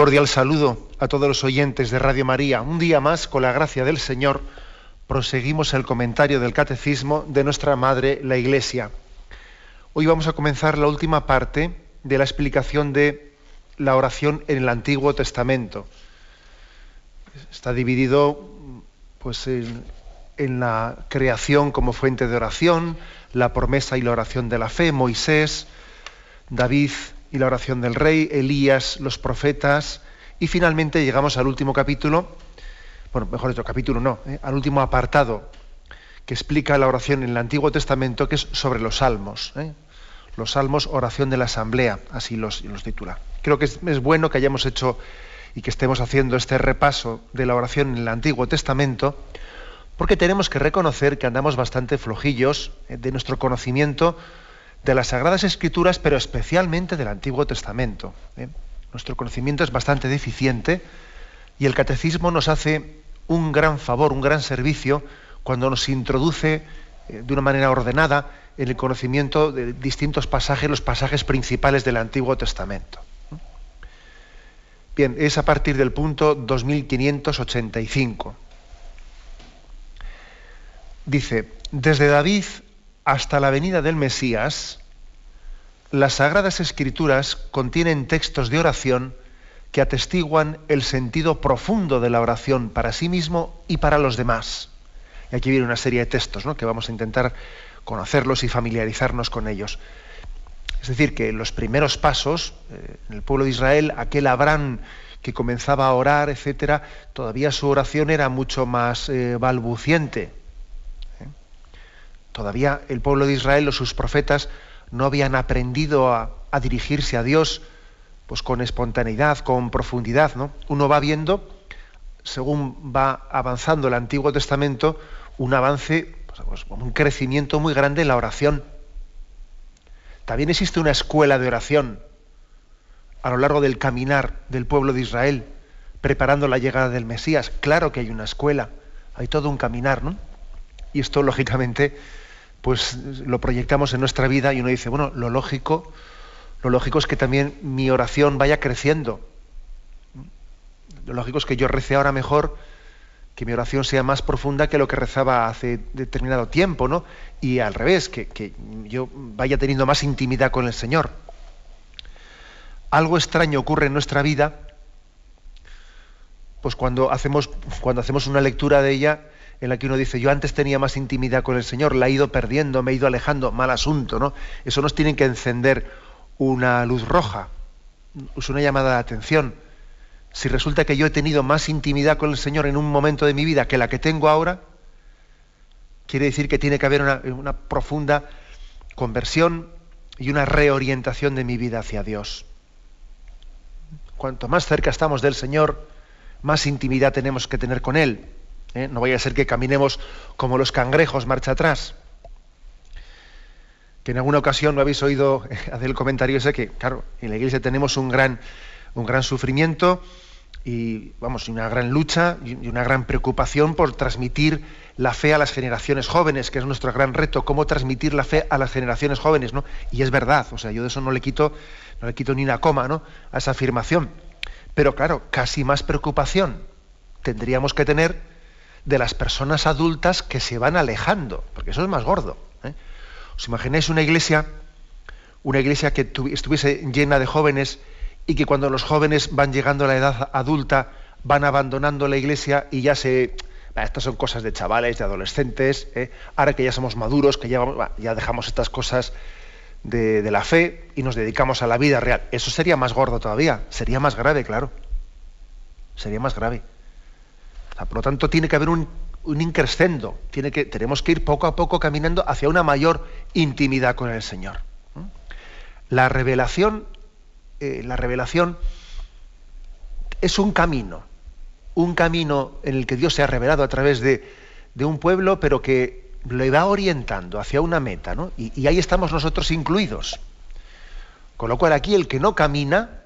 Cordial saludo a todos los oyentes de Radio María. Un día más, con la gracia del Señor, proseguimos el comentario del Catecismo de nuestra Madre, la Iglesia. Hoy vamos a comenzar la última parte de la explicación de la oración en el Antiguo Testamento. Está dividido pues, en, en la creación como fuente de oración, la promesa y la oración de la fe, Moisés, David y la oración del rey, Elías, los profetas, y finalmente llegamos al último capítulo, bueno, mejor dicho, capítulo no, ¿eh? al último apartado que explica la oración en el Antiguo Testamento, que es sobre los salmos. ¿eh? Los salmos, oración de la asamblea, así los, los titula. Creo que es, es bueno que hayamos hecho y que estemos haciendo este repaso de la oración en el Antiguo Testamento, porque tenemos que reconocer que andamos bastante flojillos ¿eh? de nuestro conocimiento de las Sagradas Escrituras, pero especialmente del Antiguo Testamento. ¿eh? Nuestro conocimiento es bastante deficiente y el Catecismo nos hace un gran favor, un gran servicio, cuando nos introduce eh, de una manera ordenada en el conocimiento de distintos pasajes, los pasajes principales del Antiguo Testamento. Bien, es a partir del punto 2585. Dice, desde David hasta la venida del Mesías, las Sagradas Escrituras contienen textos de oración que atestiguan el sentido profundo de la oración para sí mismo y para los demás. Y aquí viene una serie de textos ¿no? que vamos a intentar conocerlos y familiarizarnos con ellos. Es decir, que los primeros pasos eh, en el pueblo de Israel, aquel Abraham que comenzaba a orar, etcétera, todavía su oración era mucho más eh, balbuciente. Todavía el pueblo de Israel o sus profetas no habían aprendido a, dirigirse a Dios pues con espontaneidad, con profundidad. ¿no? Uno va viendo, según va avanzando el Antiguo Testamento, un avance, pues, un crecimiento muy grande en la oración. También existe una escuela de oración a lo largo del caminar del pueblo de Israel, preparando la llegada del Mesías. Claro que hay una escuela, hay todo un caminar, ¿no? Y esto, lógicamente, pues lo proyectamos en nuestra vida y uno dice, bueno, lo lógico, lo lógico es que también mi oración vaya creciendo. Lo lógico es que yo rece ahora mejor, que mi oración sea más profunda que lo que rezaba hace determinado tiempo, ¿no? Y al revés, que, que yo vaya teniendo más intimidad con el Señor. Algo extraño ocurre en nuestra vida, pues cuando hacemos, cuando hacemos una lectura de ella, en la que uno dice, yo antes tenía más intimidad con el Señor, la he ido perdiendo, me he ido alejando, mal asunto, ¿no? Eso nos tiene que encender una luz roja, es una llamada de atención. Si resulta que yo he tenido más intimidad con el Señor en un momento de mi vida que la que tengo ahora, quiere decir que tiene que haber una, una profunda conversión y una reorientación de mi vida hacia Dios. Cuanto más cerca estamos del Señor, más intimidad tenemos que tener con Él. ¿Eh? No vaya a ser que caminemos como los cangrejos marcha atrás. Que en alguna ocasión no habéis oído hacer el comentario ese que, claro, en la iglesia tenemos un gran, un gran sufrimiento y vamos, una gran lucha y una gran preocupación por transmitir la fe a las generaciones jóvenes, que es nuestro gran reto, cómo transmitir la fe a las generaciones jóvenes, ¿no? Y es verdad, o sea, yo de eso no le quito, no le quito ni una coma, ¿no? a esa afirmación. Pero claro, casi más preocupación tendríamos que tener de las personas adultas que se van alejando, porque eso es más gordo. ¿eh? ¿Os imagináis una iglesia, una iglesia que estuviese llena de jóvenes y que cuando los jóvenes van llegando a la edad adulta van abandonando la iglesia y ya se... estas son cosas de chavales, de adolescentes, ¿eh? ahora que ya somos maduros, que ya, dejamos estas cosas de la fe y nos dedicamos a la vida real. Eso sería más gordo todavía, sería más grave, claro. Sería más grave por lo tanto, tiene que haber un, increscendo. Tiene que, tenemos que ir poco a poco caminando hacia una mayor intimidad con el Señor. La revelación, eh, la revelación es un camino, un camino en el que Dios se ha revelado a través de, un pueblo, pero que le va orientando hacia una meta, ¿no? Y, y ahí estamos nosotros incluidos. Con lo cual aquí el que no camina,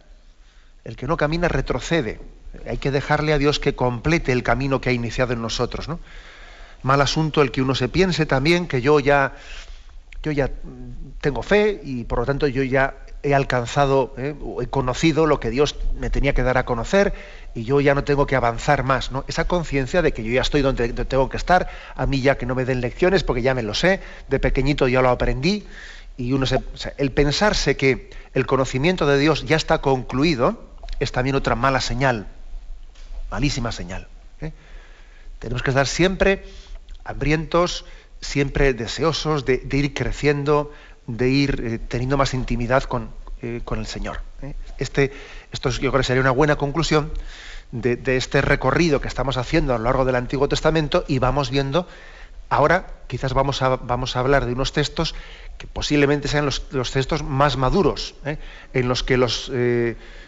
el que no camina retrocede. Hay que dejarle a Dios que complete el camino que ha iniciado en nosotros, ¿no? Mal asunto el que uno se piense también que yo ya, yo ya tengo fe y por lo tanto yo ya he alcanzado, ¿eh? he conocido lo que Dios me tenía que dar a conocer y yo ya no tengo que avanzar más. ¿no? Esa conciencia de que yo ya estoy donde tengo que estar, a mí ya que no me den lecciones porque ya me lo sé, de pequeñito ya lo aprendí, y uno se, el pensarse que el conocimiento de Dios ya está concluido es también otra mala señal, malísima señal. ¿eh? Tenemos que estar siempre hambrientos, siempre deseosos de, ir creciendo, de ir eh, teniendo más intimidad con, eh, con el Señor. Este, esto yo creo que sería una buena conclusión de, este recorrido que estamos haciendo a lo largo del Antiguo Testamento y vamos viendo, ahora quizás vamos a, vamos a hablar de unos textos que posiblemente sean los, los textos más maduros, en los que los,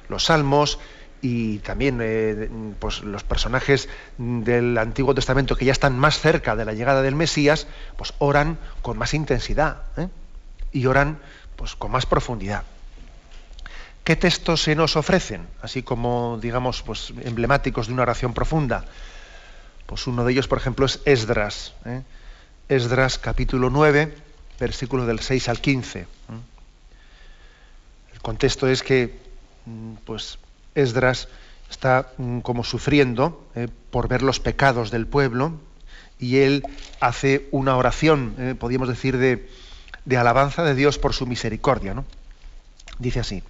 los salmos, y también eh, pues los personajes del Antiguo Testamento que ya están más cerca de la llegada del Mesías, pues oran con más intensidad ¿eh? y oran pues con más profundidad. ¿Qué textos se nos ofrecen? Así como, digamos, pues emblemáticos de una oración profunda. Pues uno de ellos, por ejemplo, es Esdras. ¿eh? Esdras capítulo 9, versículo del 6 al 15. El contexto es que mm, pues Esdras está mm, como sufriendo eh, por ver los pecados del pueblo y él hace una oración, eh, podríamos decir, de, alabanza de Dios por su misericordia. ¿no? Dice así,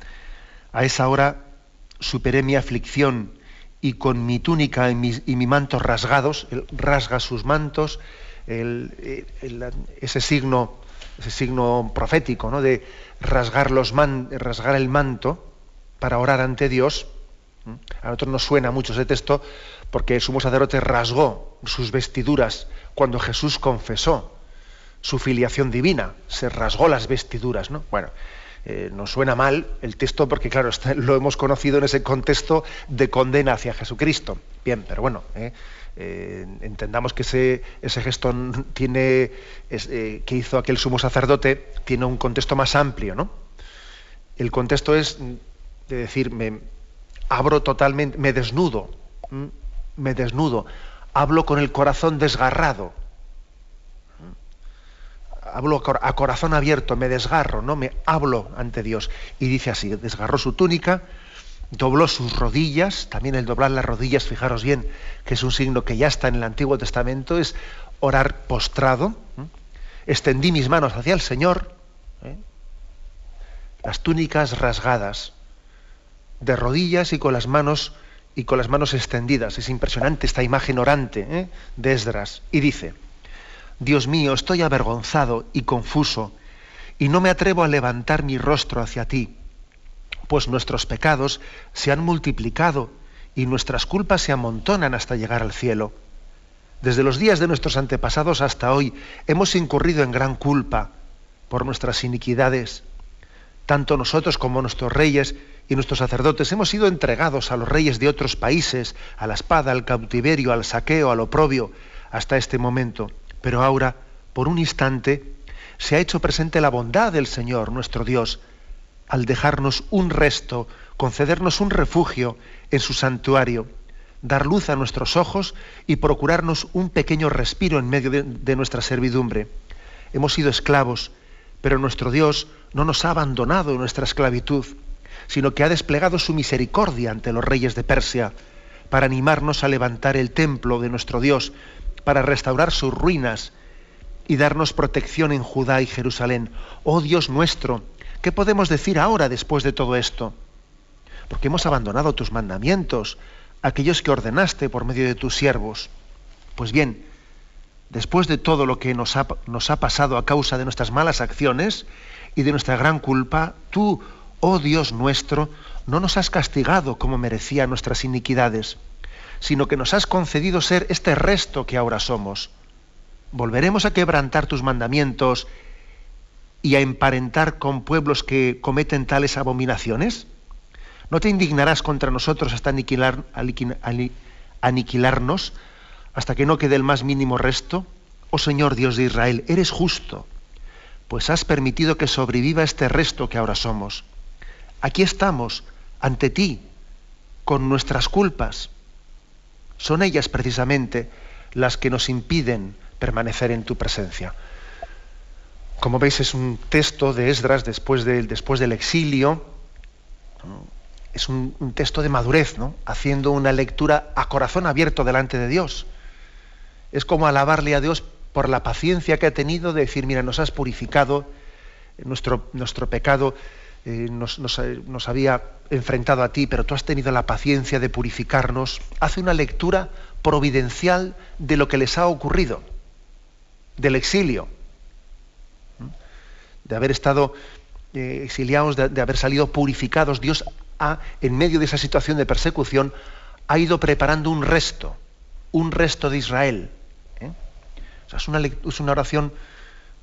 a esa hora superé mi aflicción y con mi túnica y mi, manto rasgados, él rasga sus mantos, eh, ese signo ese signo profético ¿no? de rasgar, los rasgar el manto para orar ante Dios, a nosotros nos suena mucho ese texto porque el sumo sacerdote rasgó sus vestiduras cuando Jesús confesó su filiación divina, se rasgó las vestiduras, ¿no? Bueno, eh, nos suena mal el texto porque, claro, lo hemos conocido en ese contexto de condena hacia Jesucristo. Bien, pero bueno, eh, eh, entendamos que ese, ese gesto tiene, que hizo aquel sumo sacerdote tiene un contexto más amplio, ¿no? El contexto es de decir, me, abro totalmente, me desnudo, me desnudo, hablo con el corazón desgarrado, hablo a corazón abierto, me desgarro, no me hablo ante Dios. Y dice así, desgarró su túnica, dobló sus rodillas, también el doblar las rodillas, fijaros bien, que es un signo que ya está en el Antiguo Testamento, es orar postrado, extendí mis manos hacia el Señor, ¿eh? las túnicas rasgadas, de rodillas y con las manos y con las manos extendidas. Es impresionante esta imagen orante ¿eh? de Esdras. Y dice, Dios mío, estoy avergonzado y confuso, y no me atrevo a levantar mi rostro hacia ti, pues nuestros pecados se han multiplicado y nuestras culpas se amontonan hasta llegar al cielo. Desde los días de nuestros antepasados hasta hoy hemos incurrido en gran culpa por nuestras iniquidades. Tanto nosotros como nuestros reyes y nuestros sacerdotes hemos sido entregados a los reyes de otros países, a la espada, al cautiverio, al saqueo, al oprobio, hasta este momento. Pero ahora, por un instante, se ha hecho presente la bondad del Señor, nuestro Dios, al dejarnos un resto, concedernos un refugio en su santuario, dar luz a nuestros ojos y procurarnos un pequeño respiro en medio de, nuestra servidumbre. Hemos sido esclavos, pero nuestro Dios no nos ha abandonado en nuestra esclavitud sino que ha desplegado su misericordia ante los reyes de Persia para animarnos a levantar el templo de nuestro Dios, para restaurar sus ruinas y darnos protección en Judá y Jerusalén. Oh Dios nuestro, ¿qué podemos decir ahora después de todo esto? Porque hemos abandonado tus mandamientos, aquellos que ordenaste por medio de tus siervos. Pues bien, después de todo lo que nos ha, nos ha pasado a causa de nuestras malas acciones y de nuestra gran culpa, tú, oh Dios nuestro, no nos has castigado como merecía nuestras iniquidades, sino que nos has concedido ser este resto que ahora somos. ¿Volveremos a quebrantar tus mandamientos y a emparentar con pueblos que cometen tales abominaciones? No te indignarás contra nosotros hasta aniquilar, aniquilarnos, hasta que no quede el más mínimo resto. Oh Señor Dios de Israel, eres justo, pues has permitido que sobreviva este resto que ahora somos. Aquí estamos, ante ti, con nuestras culpas. Son ellas precisamente las que nos impiden permanecer en tu presencia. Como veis, es un texto de Esdras después, después del exilio. Es un, texto de madurez, ¿no? haciendo una lectura a corazón abierto delante de Dios. Es como alabarle a Dios por la paciencia que ha tenido de decir, mira, nos has purificado, nuestro, nuestro pecado eh, nos, nos, había enfrentado a ti, pero tú has tenido la paciencia de purificarnos. Hace una lectura providencial de lo que les ha ocurrido, del exilio, de haber estado eh, exiliados, de, haber salido purificados. Dios ha, en medio de esa situación de persecución, ha ido preparando un resto, un resto de Israel. ¿eh? es una oración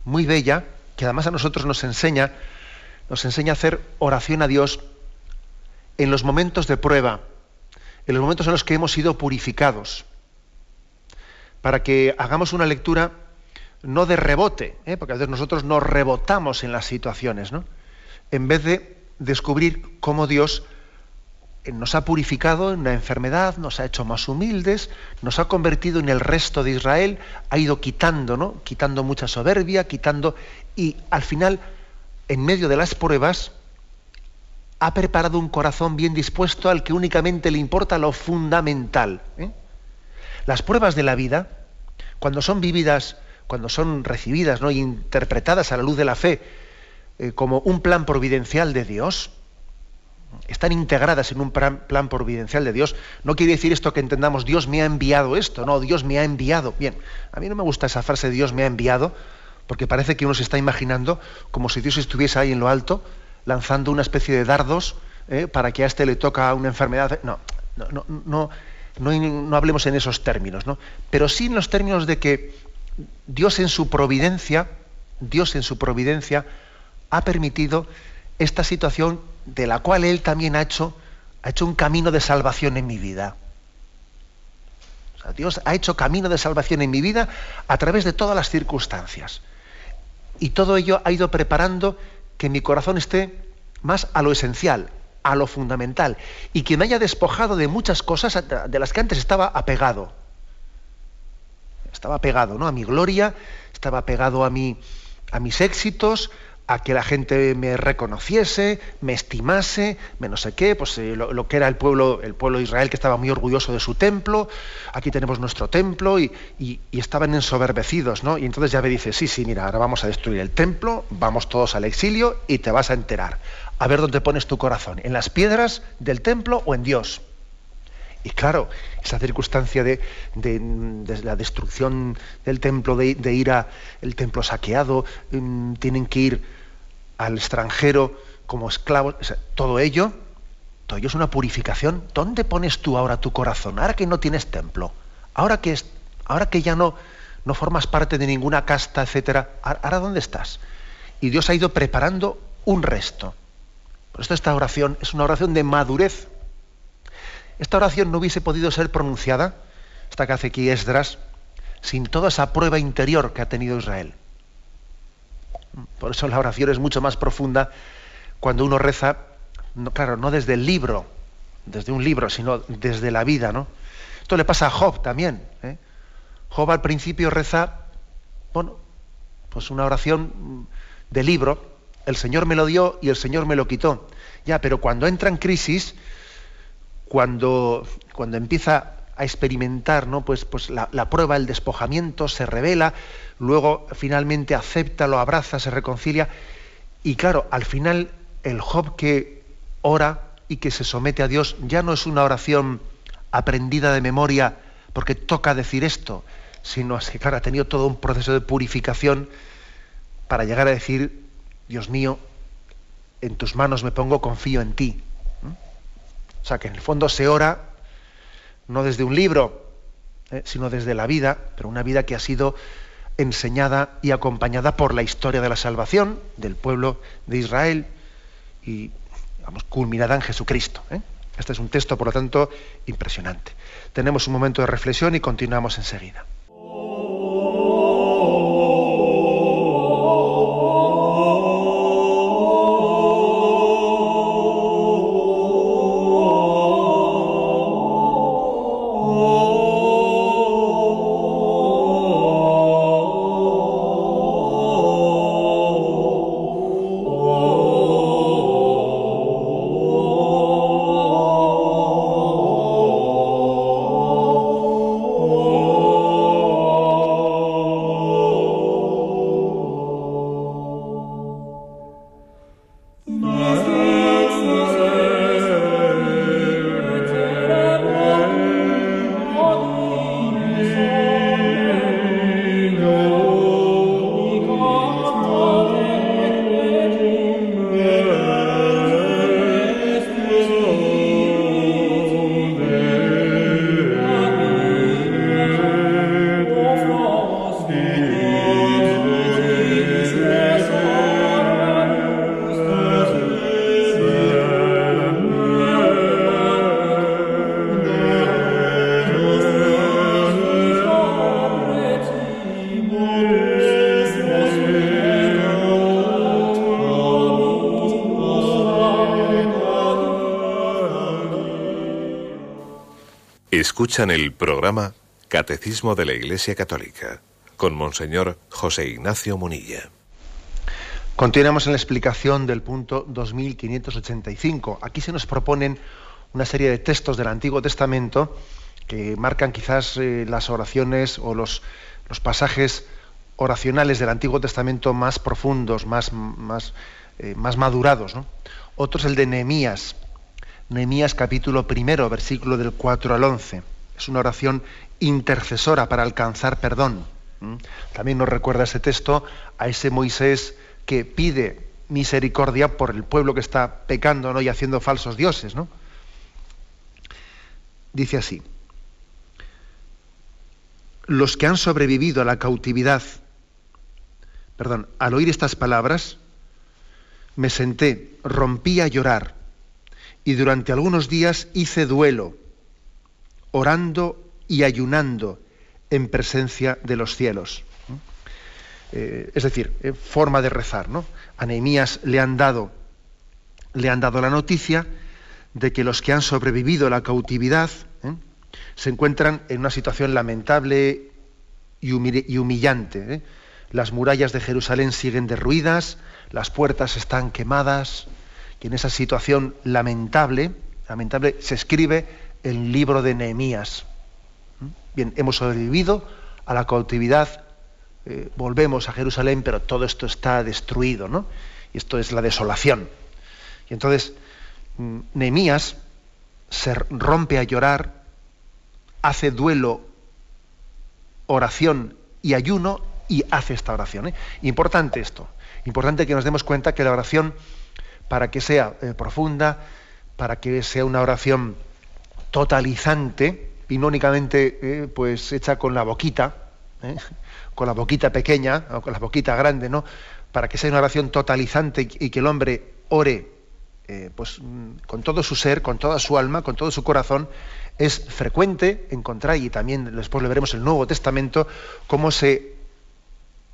muy bella que además a nosotros nos enseña nos enseña a hacer oración a Dios en los momentos de prueba, en los momentos en los que hemos sido purificados, para que hagamos una lectura no de rebote, ¿eh? porque a veces nosotros nos rebotamos en las situaciones, ¿no? en vez de descubrir cómo Dios nos ha purificado en una enfermedad, nos ha hecho más humildes, nos ha convertido en el resto de Israel, ha ido quitando, ¿no? quitando mucha soberbia, quitando, y al final en medio de las pruebas, ha preparado un corazón bien dispuesto al que únicamente le importa lo fundamental. ¿eh? Las pruebas de la vida, cuando son vividas, cuando son recibidas ¿no? interpretadas a la luz de la fe eh, como un plan providencial de Dios, están integradas en un plan, providencial de Dios, no quiere decir esto que entendamos Dios me ha enviado esto, no, Dios me ha enviado. Bien, a mí no me gusta esa frase Dios me ha enviado, porque parece que uno se está imaginando como si Dios estuviese ahí en lo alto, lanzando una especie de dardos ¿eh? para que a este le toca una enfermedad. No, no, no, no, hablemos en esos términos, ¿no? pero sí en los términos de que Dios en su providencia, Dios en su providencia ha permitido esta situación de la cual Él también ha hecho, ha hecho un camino de salvación en mi vida. Dios ha hecho camino de salvación en mi vida a través de todas las circunstancias. Y todo ello ha ido preparando que mi corazón esté más a lo esencial, a lo fundamental, y que me haya despojado de muchas cosas de las que antes estaba apegado. Estaba apegado, ¿no? A mi gloria, estaba apegado a, mi, a mis éxitos, a que la gente me reconociese, me estimase, me no sé qué, pues eh, lo, que era el pueblo, el pueblo de Israel que estaba muy orgulloso de su templo, aquí tenemos nuestro templo y, estaban ensoberbecidos, ¿no? Y entonces ya me dice, sí, sí, mira, ahora vamos a destruir el templo, vamos todos al exilio y te vas a enterar. A ver dónde pones tu corazón, en las piedras del templo o en Dios. Y claro, esa circunstancia de, la destrucción del templo, de, ir a el templo saqueado, mm, tienen que ir al extranjero como esclavos, todo ello, todo ello es una purificación. ¿Dónde pones tú ahora tu corazón? Ahora que no tienes templo, ahora que, es, ahora que ya no, no formas parte de ninguna casta, etcétera, ¿ahora dónde estás? Y Dios ha ido preparando un resto. Por esto esta oración es una oración de madurez esta oración no hubiese podido ser pronunciada, esta que hace aquí Esdras, sin toda esa prueba interior que ha tenido Israel. Por eso la oración es mucho más profunda cuando uno reza, claro, no desde el libro, desde un libro, sino desde la vida, ¿no? Esto le pasa a Job también. ¿eh? Job al principio reza, bueno, pues una oración de libro, el Señor me lo dio y el Señor me lo quitó. Ya, pero cuando entra en crisis, cuando, cuando empieza a experimentar ¿no? pues, pues la, prueba, el despojamiento, se revela, luego finalmente acepta, lo abraza, se reconcilia. Y claro, al final el Job que ora y que se somete a Dios ya no es una oración aprendida de memoria porque toca decir esto, sino que claro, ha tenido todo un proceso de purificación para llegar a decir, Dios mío, en tus manos me pongo, confío en ti. O sea, que en el fondo se ora no desde un libro, eh, sino desde la vida, pero una vida que ha sido enseñada y acompañada por la historia de la salvación del pueblo de Israel. Y vamos, culminada en Jesucristo. ¿eh? Este es un texto, por lo tanto, impresionante. Tenemos un momento de reflexión y continuamos enseguida. Escuchan el programa Catecismo de la Iglesia Católica con Monseñor José Ignacio Munilla. Continuamos en la explicación del punto 2585. Aquí se nos proponen una serie de textos del Antiguo Testamento que marcan quizás eh, las oraciones o los, los, pasajes oracionales del Antiguo Testamento más profundos, más, más, eh, más madurados. Otro es el de Nehemías. Nehemías capítulo primero, versículo del 4 al 11. Es una oración intercesora para alcanzar perdón. También nos recuerda ese texto a ese Moisés que pide misericordia por el pueblo que está pecando ¿no? y haciendo falsos dioses. ¿no? Dice así, los que han sobrevivido a la cautividad, perdón, al oír estas palabras, me senté, rompí a llorar y durante algunos días hice duelo orando y ayunando en presencia de los cielos. Eh, es decir, eh, forma de rezar. ¿no? A Nehemías le han, dado, le han dado la noticia de que los que han sobrevivido a la cautividad ¿eh? se encuentran en una situación lamentable y, y humillante. Las murallas de Jerusalén siguen derruidas, las puertas están quemadas, y en esa situación lamentable, lamentable se escribe el libro de Nehemías. ¿Mm? Bien, hemos sobrevivido a la cautividad, eh, volvemos a Jerusalén, pero todo esto está destruido, ¿no? Y esto es la desolación. Y entonces mm, Nehemías se rompe a llorar, hace duelo, oración y ayuno y hace esta oración. ¿eh? Importante esto. Importante que nos demos cuenta que la oración, para que sea eh, profunda, para que sea una oración totalizante únicamente eh, pues hecha con la boquita, ¿eh? con la boquita pequeña o con la boquita grande, ¿no? Para que sea una oración totalizante y que el hombre ore eh, pues, mm, con todo su ser, con toda su alma, con todo su corazón, es frecuente encontrar, y también después le veremos el Nuevo Testamento, cómo se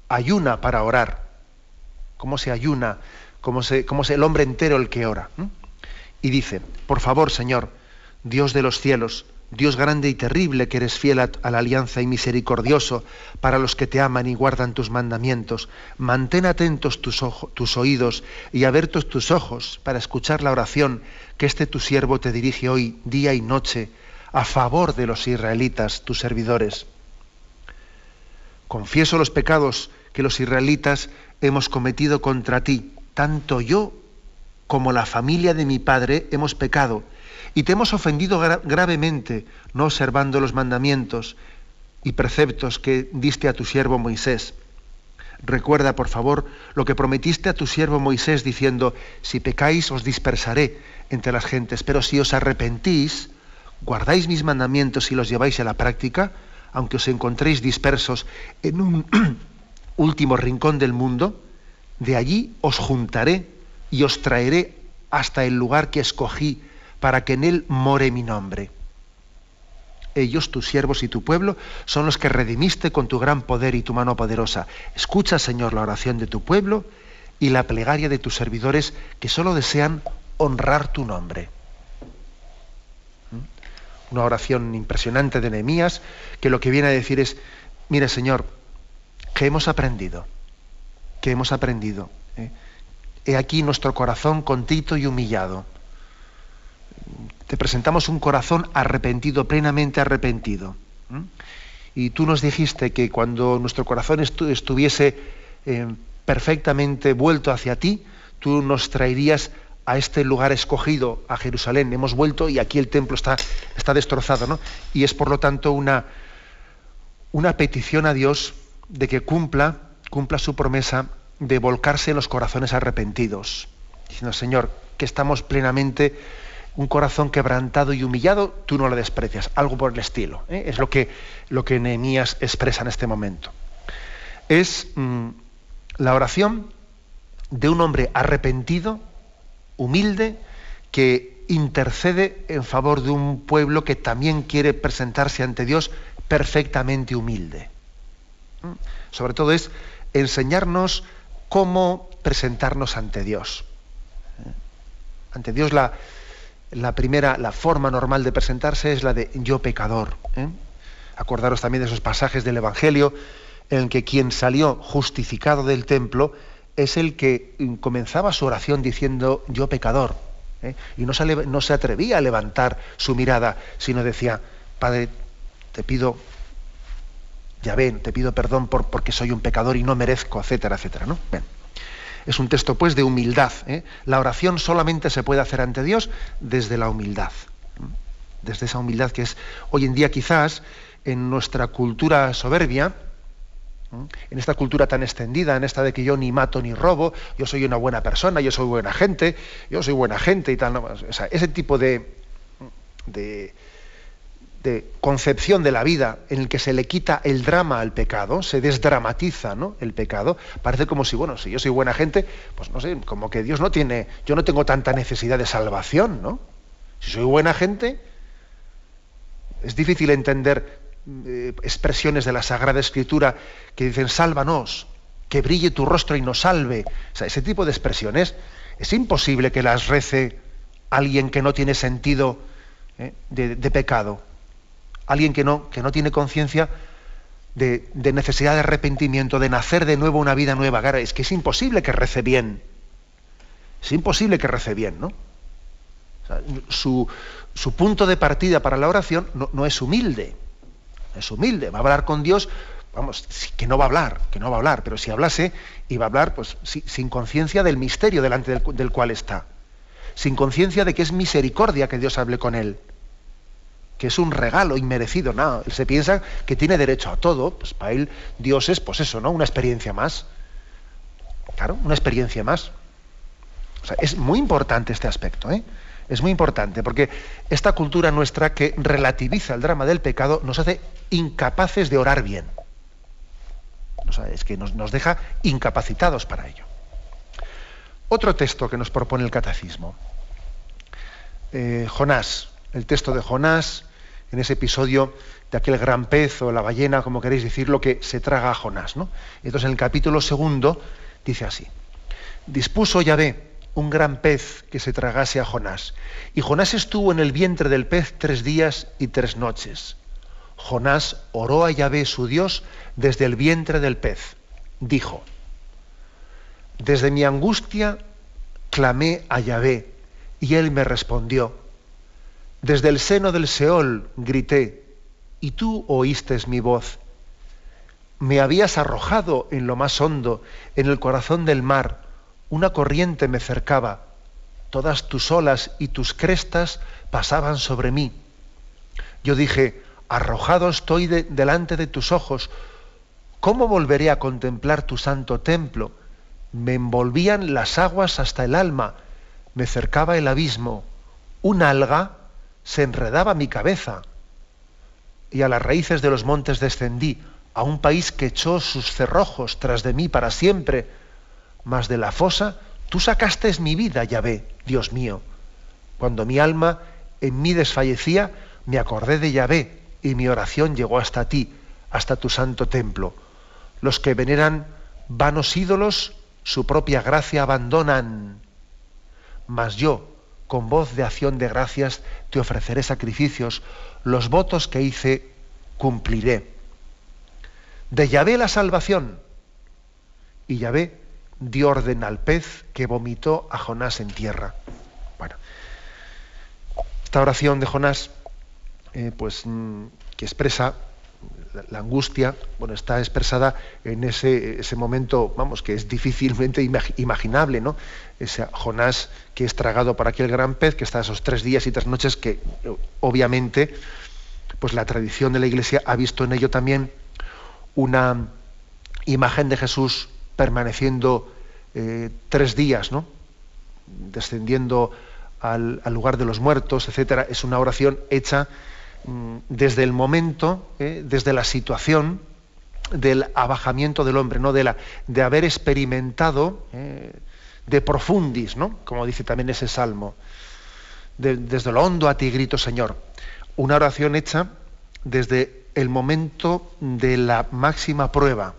ayuna para orar, cómo se ayuna, cómo, se, cómo es el hombre entero el que ora. Y dice, por favor, Señor, Dios de los cielos, Dios grande y terrible que eres fiel a, la alianza y misericordioso para los que te aman y guardan tus mandamientos, mantén atentos tus, tus oídos y abiertos tus ojos para escuchar la oración que este tu siervo te dirige hoy día y noche a favor de los israelitas, tus servidores. Confieso los pecados que los israelitas hemos cometido contra ti, tanto yo como la familia de mi padre hemos pecado y te hemos ofendido gravemente no observando los mandamientos y preceptos que diste a tu siervo Moisés. Recuerda, por favor, lo que prometiste a tu siervo Moisés diciendo, si pecáis os dispersaré entre las gentes, pero si os arrepentís, guardáis mis mandamientos y los lleváis a la práctica, aunque os encontréis dispersos en un último rincón del mundo, de allí os juntaré y os traeré hasta el lugar que escogí para que en él more mi nombre. Ellos, tus siervos y tu pueblo, son los que redimiste con tu gran poder y tu mano poderosa. Escucha, Señor, la oración de tu pueblo y la plegaria de tus servidores que solo desean honrar tu nombre. ¿Mm? Una oración impresionante de Nehemías que lo que viene a decir es, mire Señor, que hemos aprendido, que hemos aprendido. ¿eh? He aquí nuestro corazón contito y humillado te presentamos un corazón arrepentido, plenamente arrepentido. Y tú nos dijiste que cuando nuestro corazón estuviese eh, perfectamente vuelto hacia ti, tú nos traerías a este lugar escogido, a Jerusalén. Hemos vuelto y aquí el templo está, destrozado. ¿no? Y es por lo tanto una, una petición a Dios de que cumpla, cumpla su promesa de volcarse en los corazones arrepentidos. Diciendo, Señor, que estamos plenamente un corazón quebrantado y humillado, tú no lo desprecias, algo por el estilo. ¿eh? Es lo que, lo que Nehemías expresa en este momento. Es mm, la oración de un hombre arrepentido, humilde, que intercede en favor de un pueblo que también quiere presentarse ante Dios perfectamente humilde. ¿Mm? Sobre todo es enseñarnos cómo presentarnos ante Dios. ¿Eh? Ante Dios la, la primera, la forma normal de presentarse es la de yo pecador. ¿eh? Acordaros también de esos pasajes del Evangelio en que quien salió justificado del templo es el que comenzaba su oración diciendo yo pecador. ¿eh? Y no se, no se atrevía a levantar su mirada, sino decía, Padre, te pido, ya ven, te pido perdón por, porque soy un pecador y no merezco, etcétera, etcétera. ¿no? Es un texto pues de humildad. ¿eh? La oración solamente se puede hacer ante Dios desde la humildad. Desde esa humildad que es hoy en día quizás en nuestra cultura soberbia, en esta cultura tan extendida, en esta de que yo ni mato ni robo, yo soy una buena persona, yo soy buena gente, yo soy buena gente y tal. ese tipo de, de, de concepción de la vida en el que se le quita el drama al pecado, se desdramatiza ¿no? el pecado, parece como si, bueno, si yo soy buena gente, pues no sé, como que Dios no tiene, yo no tengo tanta necesidad de salvación, ¿no? Si soy buena gente, es difícil entender eh, expresiones de la Sagrada Escritura que dicen, sálvanos, que brille tu rostro y nos salve. Ese tipo de expresiones es imposible que las rece alguien que no tiene sentido ¿eh? de pecado alguien que no, que no tiene conciencia de, necesidad de arrepentimiento, de nacer de nuevo una vida nueva. es que es imposible que rece bien. Es imposible que rece bien, ¿no? su, punto de partida para la oración no, es humilde. Es humilde. Va a hablar con Dios, vamos, que no va a hablar, que no va a hablar, pero si hablase, iba a hablar pues, sin conciencia del misterio delante del, del cual está. Sin conciencia de que es misericordia que Dios hable con él que es un regalo inmerecido. Él se piensa que tiene derecho a todo, pues para él Dios es, pues eso, ¿no? Una experiencia más. Claro, una experiencia más. Es muy importante este aspecto, ¿eh? Es muy importante, porque esta cultura nuestra que relativiza el drama del pecado nos hace incapaces de orar bien. Es que nos, deja incapacitados para ello. Otro texto que nos propone el catecismo. Eh, Jonás, el texto de Jonás, en ese episodio de aquel gran pez o la ballena, como queréis decirlo, que se traga a Jonás. ¿no? Entonces en el capítulo segundo dice así, dispuso Yahvé un gran pez que se tragase a Jonás, y Jonás estuvo en el vientre del pez tres días y tres noches. Jonás oró a Yahvé su Dios desde el vientre del pez. Dijo, desde mi angustia clamé a Yahvé, y él me respondió desde el seno del Seol grité, y tú oíste mi voz. Me habías arrojado en lo más hondo, en el corazón del mar. Una corriente me cercaba. Todas tus olas y tus crestas pasaban sobre mí. Yo dije, arrojado estoy delante de tus ojos. ¿Cómo volveré a contemplar tu santo templo? Me envolvían las aguas hasta el alma. Me cercaba el abismo. Un alga se enredaba mi cabeza, y a las raíces de los montes descendí, a un país que echó sus cerrojos tras de mí para siempre, mas de la fosa Tú sacaste mi vida, Yahvé, Dios mío. Cuando mi alma en mí desfallecía, me acordé de Yahvé y mi oración llegó hasta ti, hasta tu santo templo. Los que veneran vanos ídolos, su propia gracia abandonan. Mas yo, con voz de acción de gracias, te ofreceré sacrificios, los votos que hice cumpliré. De Yahvé la salvación. Y Yahvé dio orden al pez que vomitó a Jonás en tierra. Bueno, esta oración de Jonás, eh, pues mm, que expresa la, angustia, bueno, está expresada en ese, ese, momento, vamos, que es difícilmente imaginable, ¿no? Ese Jonás que es tragado por aquel gran pez, que está esos tres días y tres noches, que obviamente, pues la tradición de la Iglesia ha visto en ello también una imagen de Jesús permaneciendo eh, tres días, ¿no? descendiendo al, lugar de los muertos, etcétera, es una oración hecha desde el momento, ¿eh? desde la situación del abajamiento del hombre, ¿no? de, la, de haber experimentado ¿eh? de profundis, ¿no? como dice también ese salmo, desde lo hondo a ti grito Señor. Una oración hecha desde el momento de la máxima prueba,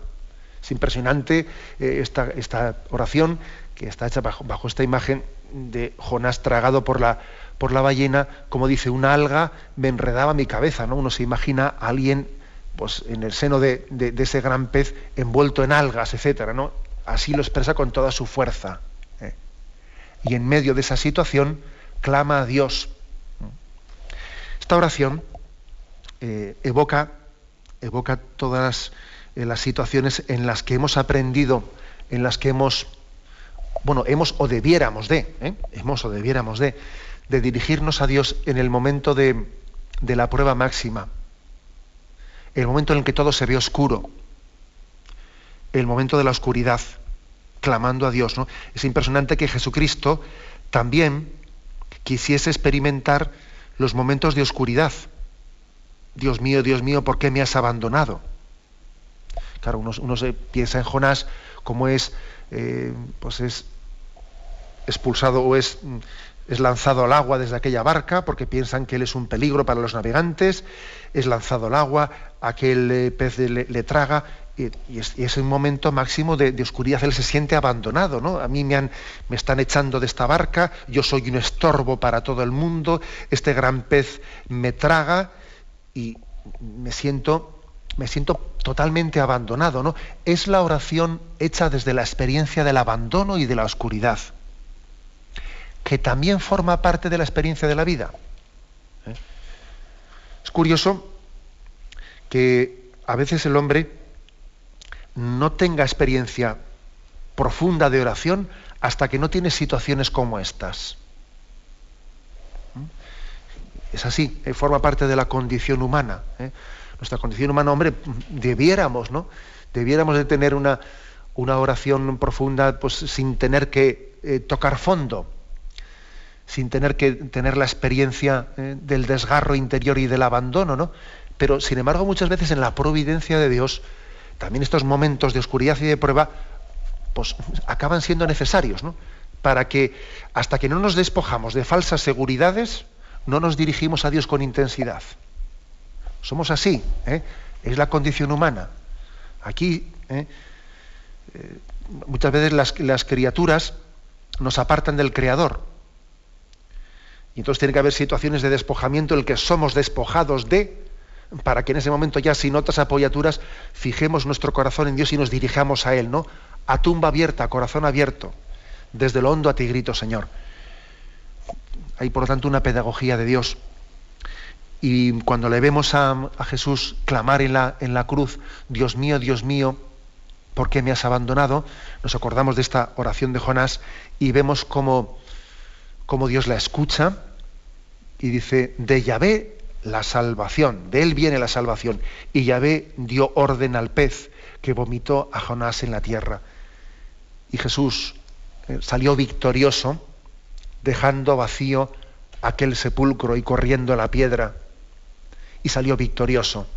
es impresionante eh, esta, oración que está hecha bajo, esta imagen de Jonás tragado por la, por la ballena, como dice, una alga me enredaba mi cabeza, ¿no? Uno se imagina a alguien pues, en el seno de, ese gran pez envuelto en algas, etcétera, ¿no? Así lo expresa con toda su fuerza. ¿eh? Y en medio de esa situación clama a Dios. Esta oración eh, evoca, evoca todas en las situaciones en las que hemos aprendido, en las que hemos, bueno, hemos o debiéramos de, ¿eh? hemos o debiéramos de, de dirigirnos a Dios en el momento de, de la prueba máxima, el momento en el que todo se ve oscuro, el momento de la oscuridad, clamando a Dios. ¿no? Es impresionante que Jesucristo también quisiese experimentar los momentos de oscuridad. Dios mío, Dios mío, ¿por qué me has abandonado? Claro, uno, se piensa en Jonás como es, eh, pues es expulsado o es, es lanzado al agua desde aquella barca porque piensan que él es un peligro para los navegantes, es lanzado al agua, aquel eh, pez le, traga y, es, un momento máximo de, oscuridad, él se siente abandonado, ¿no? A mí me, han, me están echando de esta barca, yo soy un estorbo para todo el mundo, este gran pez me traga y me siento me siento totalmente abandonado, ¿no? Es la oración hecha desde la experiencia del abandono y de la oscuridad, que también forma parte de la experiencia de la vida. ¿eh? Es curioso que a veces el hombre no tenga experiencia profunda de oración hasta que no tiene situaciones como estas. ¿Mm? Es así, eh, forma parte de la condición humana. ¿eh? nuestra condición humana, hombre, debiéramos, ¿no? Debiéramos de tener una, una oración profunda pues, sin tener que tocar fondo, sin tener que tener la experiencia eh, del desgarro interior y del abandono, ¿no? Pero, sin embargo, muchas veces en la providencia de Dios, también estos momentos de oscuridad y de prueba, pues acaban siendo necesarios, ¿no? Para que hasta que no nos despojamos de falsas seguridades, no nos dirigimos a Dios con intensidad. Somos así, ¿eh? es la condición humana. Aquí, ¿eh? Eh, muchas veces las, criaturas nos apartan del Creador. Y entonces tiene que haber situaciones de despojamiento en el que somos despojados de, para que en ese momento ya sin otras apoyaturas fijemos nuestro corazón en Dios y nos dirijamos a Él, ¿no? A tumba abierta, a corazón abierto, desde lo hondo a ti grito, Señor. Hay por lo tanto una pedagogía de Dios y cuando le vemos a, Jesús clamar en la, en la cruz, Dios mío, Dios mío, ¿por qué me has abandonado? Nos acordamos de esta oración de Jonás y vemos cómo, cómo Dios la escucha y dice, de Yahvé la salvación, de él viene la salvación. Y Yahvé dio orden al pez que vomitó a Jonás en la tierra. Y Jesús eh, salió victorioso, dejando vacío aquel sepulcro y corriendo a la piedra y salió victorioso.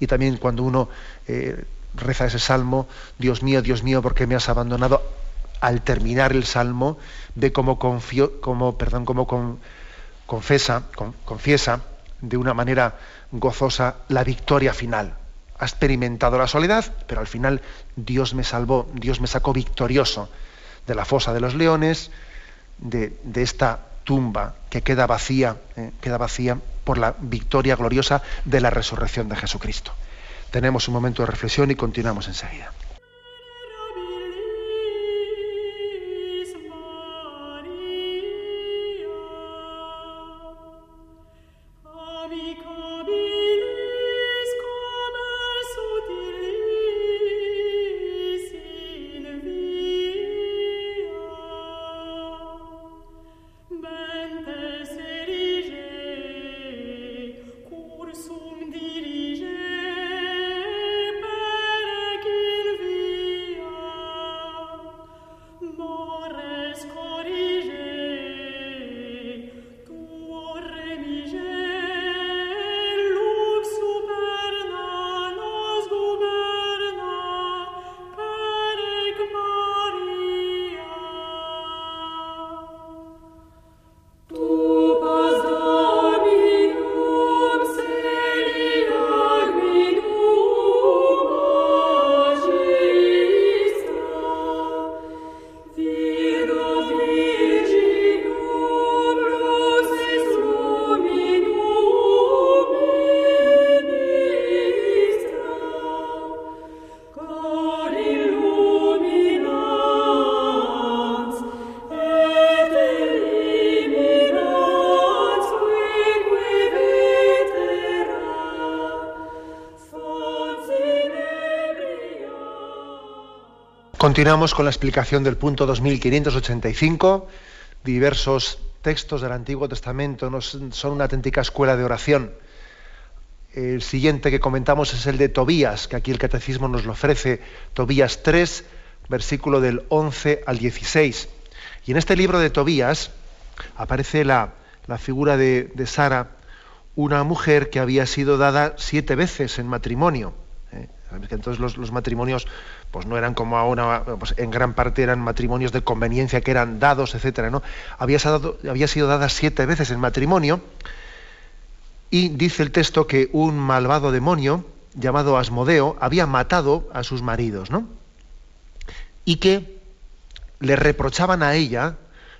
Y también cuando uno eh, reza ese salmo, Dios mío, Dios mío, ¿por qué me has abandonado? Al terminar el salmo, ve cómo, confiesa de una manera gozosa la victoria final. Ha experimentado la soledad, pero al final Dios me salvó, Dios me sacó victorioso de la fosa de los leones, de, esta tumba que queda vacía, eh, queda vacía por la victoria gloriosa de la resurrección de Jesucristo. Tenemos un momento de reflexión y continuamos enseguida. Continuamos con la explicación del punto 2585. Diversos textos del Antiguo Testamento son una auténtica escuela de oración. El siguiente que comentamos es el de Tobías, que aquí el Catecismo nos lo ofrece, Tobías 3, versículo del 11 al 16. Y en este libro de Tobías aparece la, figura de, Sara, una mujer que había sido dada siete veces en matrimonio. ¿Eh? entonces los matrimonios pues no eran como ahora, pues en gran parte eran matrimonios de conveniencia que eran dados, etcétera, ¿no? Había, sido dada siete veces en matrimonio y dice el texto que un malvado demonio llamado Asmodeo había matado a sus maridos, ¿no? Y que le reprochaban a ella,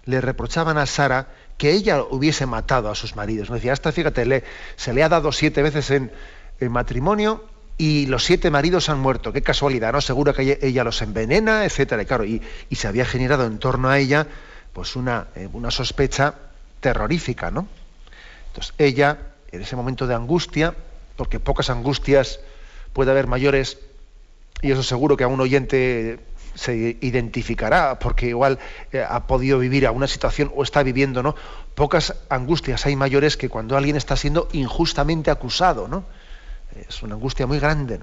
le reprochaban a Sara que ella hubiese matado a sus maridos. ¿no? Decía, hasta fíjate, se le ha dado siete veces en matrimonio y los siete maridos han muerto. Qué casualidad, ¿no? Seguro que ella, los envenena, etcétera. Y claro, y, se había generado en torno a ella pues una, eh, una sospecha terrorífica, ¿no? Entonces ella, en ese momento de angustia, porque pocas angustias puede haber mayores, y eso seguro que a un oyente se identificará, porque igual eh, ha podido vivir a una situación o está viviendo, ¿no? Pocas angustias hay mayores que cuando alguien está siendo injustamente acusado, ¿no? Es una angustia muy grande.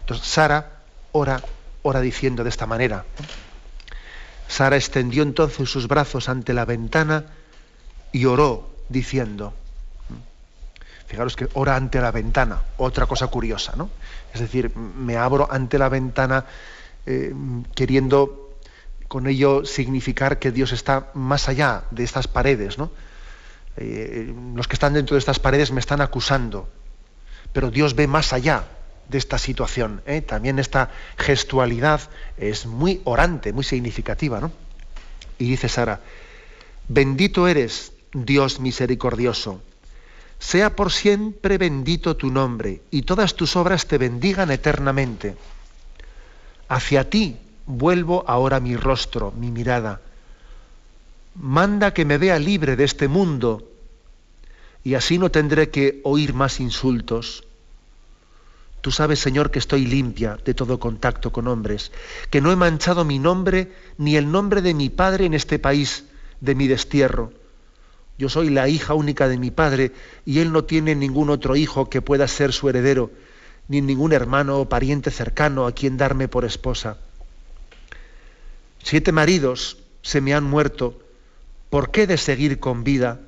Entonces Sara ora, ora diciendo de esta manera. Sara extendió entonces sus brazos ante la ventana y oró diciendo. Fijaros que ora ante la ventana, otra cosa curiosa, ¿no? Es decir, me abro ante la ventana eh, queriendo con ello significar que Dios está más allá de estas paredes, ¿no? Eh, los que están dentro de estas paredes me están acusando, pero Dios ve más allá de esta situación. ¿eh? También esta gestualidad es muy orante, muy significativa. ¿no? Y dice Sara, bendito eres, Dios misericordioso. Sea por siempre bendito tu nombre y todas tus obras te bendigan eternamente. Hacia ti vuelvo ahora mi rostro, mi mirada. Manda que me vea libre de este mundo y así no tendré que oír más insultos. Tú sabes, Señor, que estoy limpia de todo contacto con hombres, que no he manchado mi nombre ni el nombre de mi padre en este país de mi destierro. Yo soy la hija única de mi padre y él no tiene ningún otro hijo que pueda ser su heredero, ni ningún hermano o pariente cercano a quien darme por esposa. Siete maridos se me han muerto. ¿Por qué de seguir con vida?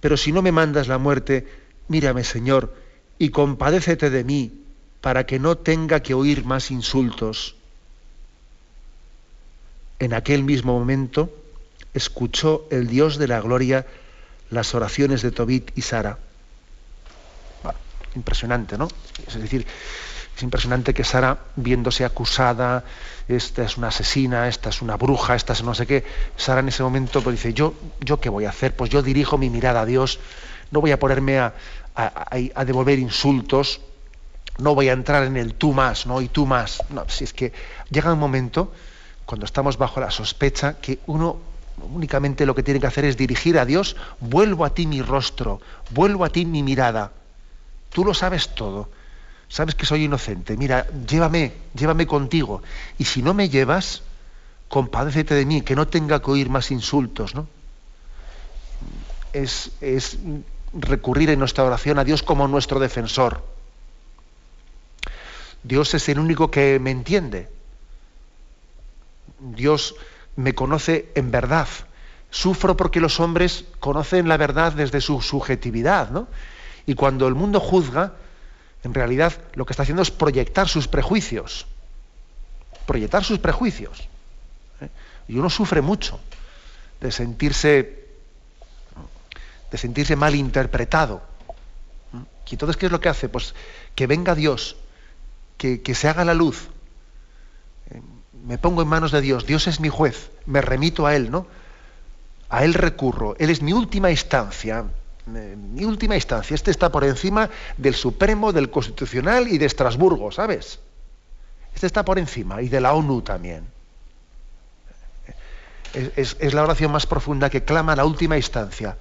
Pero si no me mandas la muerte, mírame, Señor, y compadécete de mí, para que no tenga que oír más insultos. En aquel mismo momento escuchó el Dios de la gloria las oraciones de Tobit y Sara. impresionante, ¿no? Es decir, es impresionante que Sara, viéndose acusada, esta es una asesina, esta es una bruja, esta es no sé qué, Sara en ese momento pues dice, yo, ¿yo qué voy a hacer? Pues yo dirijo mi mirada a Dios, no voy a ponerme a, a, devolver insultos, no voy a entrar en el tú más, ¿no? Y tú más. No, si es que llega un momento, cuando estamos bajo la sospecha, que uno únicamente lo que tiene que hacer es dirigir a Dios, vuelvo a ti mi rostro, vuelvo a ti mi mirada. Tú lo sabes todo. Sabes que soy inocente. Mira, llévame, llévame contigo. Y si no me llevas, compadécete de mí, que no tenga que oír más insultos, ¿no? Es, es recurrir en nuestra oración a Dios como nuestro defensor. Dios es el único que me entiende. Dios me conoce en verdad. Sufro porque los hombres conocen la verdad desde su subjetividad, ¿no? Y cuando el mundo juzga, en realidad lo que está haciendo es proyectar sus prejuicios. Proyectar sus prejuicios. ¿eh? Y uno sufre mucho de sentirse de sentirse mal interpretado. ¿Y entonces qué es lo que hace? Pues que venga Dios, que, se haga la luz. Eh, me pongo en manos de Dios, Dios es mi juez, me remito a Él, ¿no? A Él recurro, Él es mi última instancia, mi última instancia. Este está por encima del Supremo, del Constitucional y de Estrasburgo, ¿sabes? Este está por encima y de la ONU también. Es, la oración más profunda que clama la última instancia.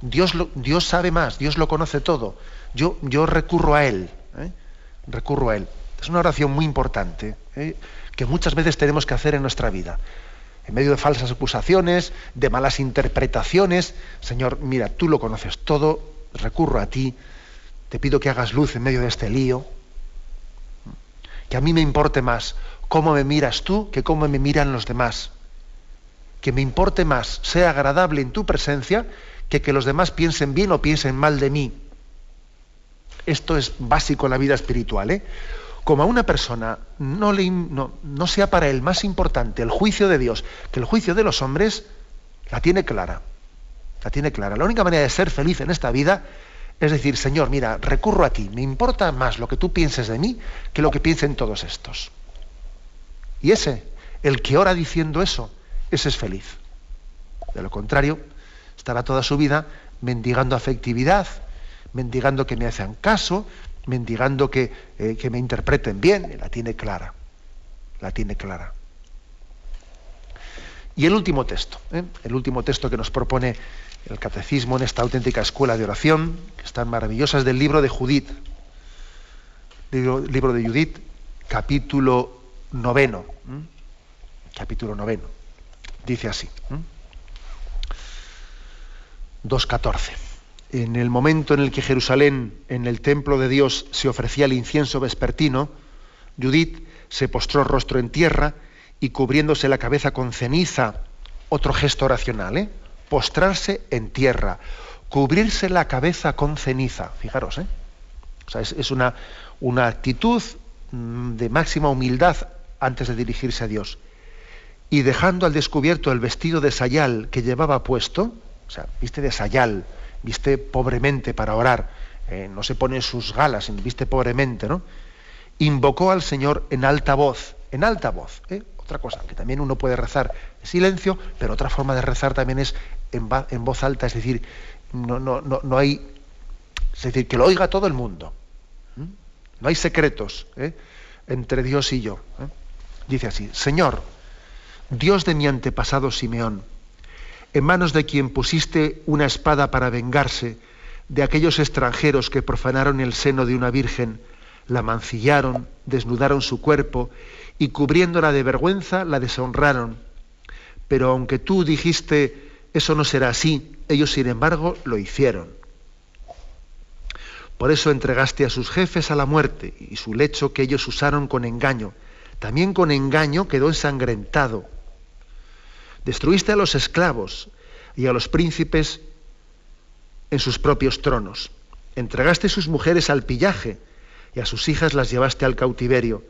Dios, Dios sabe más, Dios lo conoce todo. Yo, yo recurro a Él, ¿eh? recurro a Él. Es una oración muy importante ¿eh? que muchas veces tenemos que hacer en nuestra vida. En medio de falsas acusaciones, de malas interpretaciones, Señor, mira, tú lo conoces todo, recurro a ti, te pido que hagas luz en medio de este lío, que a mí me importe más cómo me miras tú que cómo me miran los demás, que me importe más, sea agradable en tu presencia, que que los demás piensen bien o piensen mal de mí. Esto es básico en la vida espiritual. ¿eh? Como a una persona no, sea para él más importante el juicio de Dios que el juicio de los hombres, la tiene clara. La tiene clara. La única manera de ser feliz en esta vida es decir, Señor, mira, recurro a ti, me importa más lo que tú pienses de mí que lo que piensen todos estos. Y ese, el que ora diciendo eso, ese es feliz. De lo contrario, estará toda su vida mendigando afectividad, mendigando que me hacen caso, mendigando que, eh, que me interpreten bien. La tiene clara, la tiene clara. Y el último texto, ¿eh? el último texto que nos propone el catecismo en esta auténtica escuela de oración, que están maravillosas del libro de Judith, libro, libro de Judith, capítulo noveno, capítulo noveno, dice así. 2.14. En el momento en el que Jerusalén, en el templo de Dios, se ofrecía el incienso vespertino, Judith se postró rostro en tierra y cubriéndose la cabeza con ceniza, otro gesto oracional, ¿eh? postrarse en tierra, cubrirse la cabeza con ceniza. Fijaros, ¿eh? es, una, una actitud mm, de máxima humildad antes de dirigirse a Dios. Y dejando al descubierto el vestido de sayal que llevaba puesto, o sea, viste de sayal, viste pobremente para orar, eh, no se pone sus galas, viste pobremente, ¿no? Invocó al Señor en alta voz, en alta voz. ¿eh? Otra cosa, que también uno puede rezar en silencio, pero otra forma de rezar también es en, voz alta, es decir, no, no, no, no, hay, es decir, que lo oiga todo el mundo. No hay secretos ¿eh? entre Dios y yo. Dice así, Señor, Dios de mi antepasado Simeón, en manos de quien pusiste una espada para vengarse de aquellos extranjeros que profanaron el seno de una virgen, la mancillaron, desnudaron su cuerpo y cubriéndola de vergüenza la deshonraron. Pero aunque tú dijiste eso no será así, ellos sin embargo lo hicieron. Por eso entregaste a sus jefes a la muerte y su lecho que ellos usaron con engaño. También con engaño quedó ensangrentado Destruiste a los esclavos y a los príncipes en sus propios tronos. Entregaste sus mujeres al pillaje y a sus hijas las llevaste al cautiverio.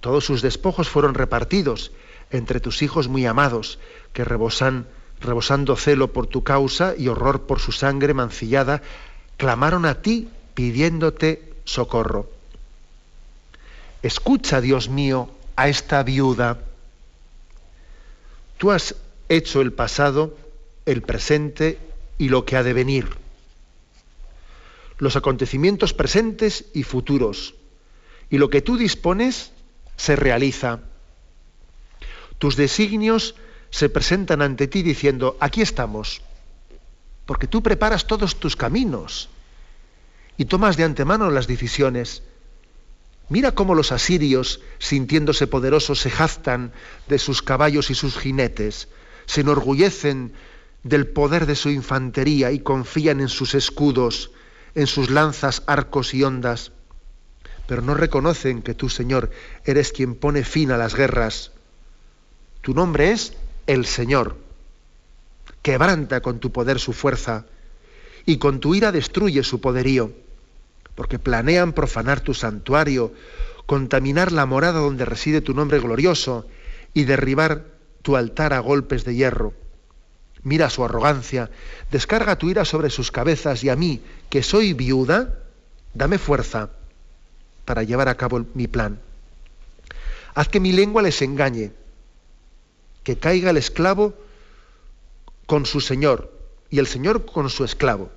Todos sus despojos fueron repartidos entre tus hijos muy amados, que rebosan, rebosando celo por tu causa y horror por su sangre mancillada, clamaron a ti pidiéndote socorro. Escucha, Dios mío, a esta viuda. Tú has hecho el pasado, el presente y lo que ha de venir. Los acontecimientos presentes y futuros. Y lo que tú dispones se realiza. Tus designios se presentan ante ti diciendo, aquí estamos, porque tú preparas todos tus caminos y tomas de antemano las decisiones. Mira cómo los asirios, sintiéndose poderosos, se jactan de sus caballos y sus jinetes, se enorgullecen del poder de su infantería y confían en sus escudos, en sus lanzas, arcos y ondas, pero no reconocen que tú, Señor, eres quien pone fin a las guerras. Tu nombre es el Señor. Quebranta con tu poder su fuerza y con tu ira destruye su poderío porque planean profanar tu santuario, contaminar la morada donde reside tu nombre glorioso y derribar tu altar a golpes de hierro. Mira su arrogancia, descarga tu ira sobre sus cabezas y a mí, que soy viuda, dame fuerza para llevar a cabo mi plan. Haz que mi lengua les engañe, que caiga el esclavo con su señor y el señor con su esclavo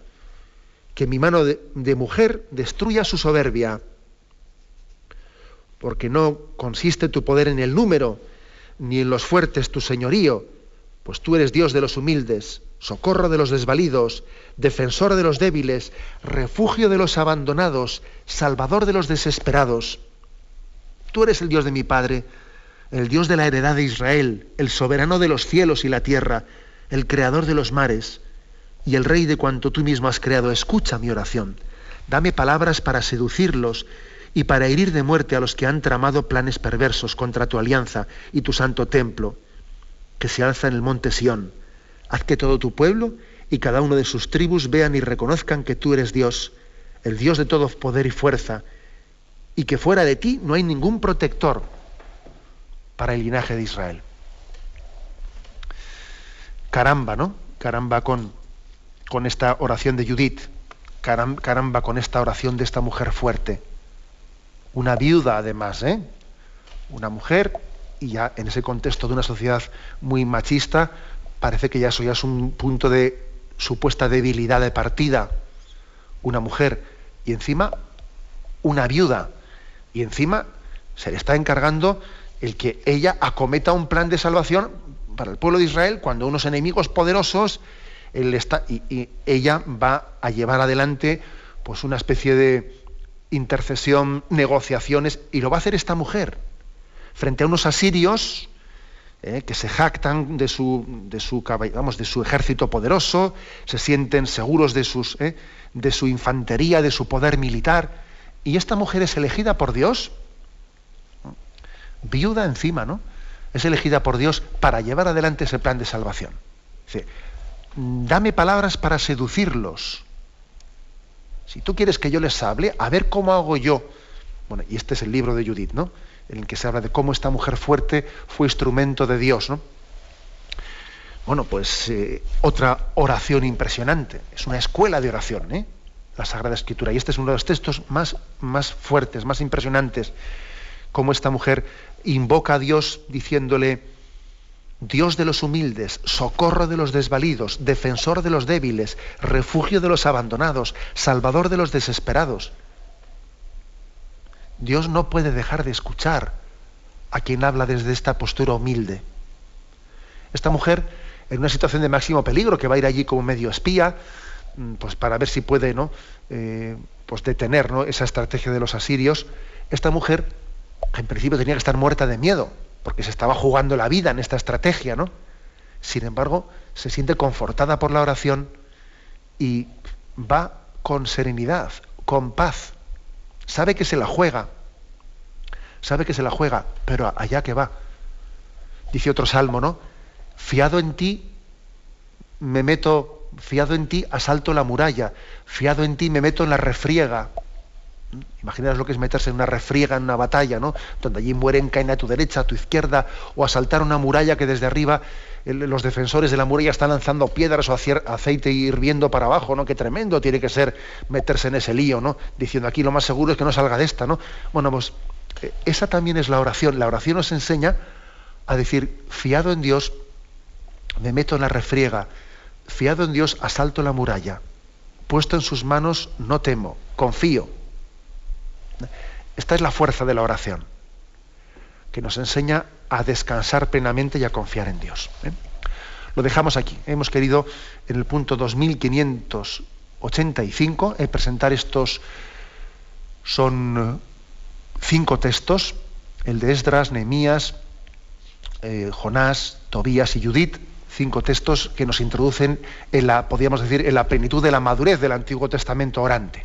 que mi mano de, mujer destruya su soberbia, porque no consiste tu poder en el número, ni en los fuertes tu señorío, pues tú eres Dios de los humildes, socorro de los desvalidos, defensor de los débiles, refugio de los abandonados, salvador de los desesperados. Tú eres el Dios de mi Padre, el Dios de la heredad de Israel, el soberano de los cielos y la tierra, el creador de los mares y el Rey de cuanto tú mismo has creado, escucha mi oración. Dame palabras para seducirlos y para herir de muerte a los que han tramado planes perversos contra tu alianza y tu santo templo, que se alza en el monte Sión. Haz que todo tu pueblo y cada uno de sus tribus vean y reconozcan que tú eres Dios, el Dios de todo poder y fuerza, y que fuera de ti no hay ningún protector para el linaje de Israel. Caramba, ¿no? Caramba con, con esta oración de Judith, caramba, con esta oración de esta mujer fuerte. Una viuda además, ¿eh? Una mujer, y ya en ese contexto de una sociedad muy machista, parece que ya eso ya es un punto de supuesta debilidad de partida. Una mujer, y encima una viuda, y encima se le está encargando el que ella acometa un plan de salvación para el pueblo de Israel cuando unos enemigos poderosos está, y, ella va a llevar adelante pues una especie de intercesión, negociaciones, y lo va a hacer esta mujer, frente a unos asirios eh, que se jactan de su, de, su, vamos, de su ejército poderoso, se sienten seguros de, sus, eh, de su infantería, de su poder militar, y esta mujer es elegida por Dios, viuda encima, ¿no? Es elegida por Dios para llevar adelante ese plan de salvación dame palabras para seducirlos. Si tú quieres que yo les hable, a ver cómo hago yo. Bueno, y este es el libro de Judith, ¿no? En el que se habla de cómo esta mujer fuerte fue instrumento de Dios, ¿no? Bueno, pues eh, otra oración impresionante. Es una escuela de oración, ¿eh? La Sagrada Escritura. Y este es uno de los textos más, más fuertes, más impresionantes. Cómo esta mujer invoca a Dios diciéndole, Dios de los humildes, socorro de los desvalidos, defensor de los débiles, refugio de los abandonados, salvador de los desesperados. Dios no puede dejar de escuchar a quien habla desde esta postura humilde. Esta mujer, en una situación de máximo peligro, que va a ir allí como medio espía, mm, pues para ver si puede ¿no? Eh, pues detener esa estrategia de los asirios, esta mujer en principio tenía que estar muerta de miedo, porque se estaba jugando la vida en esta estrategia, ¿no? Sin embargo, se siente confortada por la oración y va con serenidad, con paz. Sabe que se la juega, sabe que se la juega, pero allá que va. Dice otro salmo, ¿no? Fiado en ti me meto, fiado en ti asalto la muralla, fiado en ti me meto en la refriega. Imaginaos lo que es meterse en una refriega, en una batalla, ¿no? Donde allí mueren, caen a tu derecha, a tu izquierda, o asaltar una muralla que desde arriba los defensores de la muralla están lanzando piedras o aceite hirviendo para abajo, ¿no? Qué tremendo tiene que ser meterse en ese lío, ¿no? Diciendo aquí lo más seguro es que no salga de esta, ¿no? Bueno, pues eh, esa también es la oración. La oración nos enseña a decir, fiado en Dios, me meto en la refriega, fiado en Dios, asalto la muralla, puesto en sus manos, no temo, confío. Esta es la fuerza de la oración, que nos enseña a descansar plenamente y a confiar en Dios. ¿eh? Lo dejamos aquí. Hemos querido en el punto 2585 eh, presentar estos, son cinco textos, el de Esdras, Nehemías, eh, Jonás, Tobías y Judith, cinco textos que nos introducen en la, podríamos decir, en la plenitud de la madurez del Antiguo Testamento orante.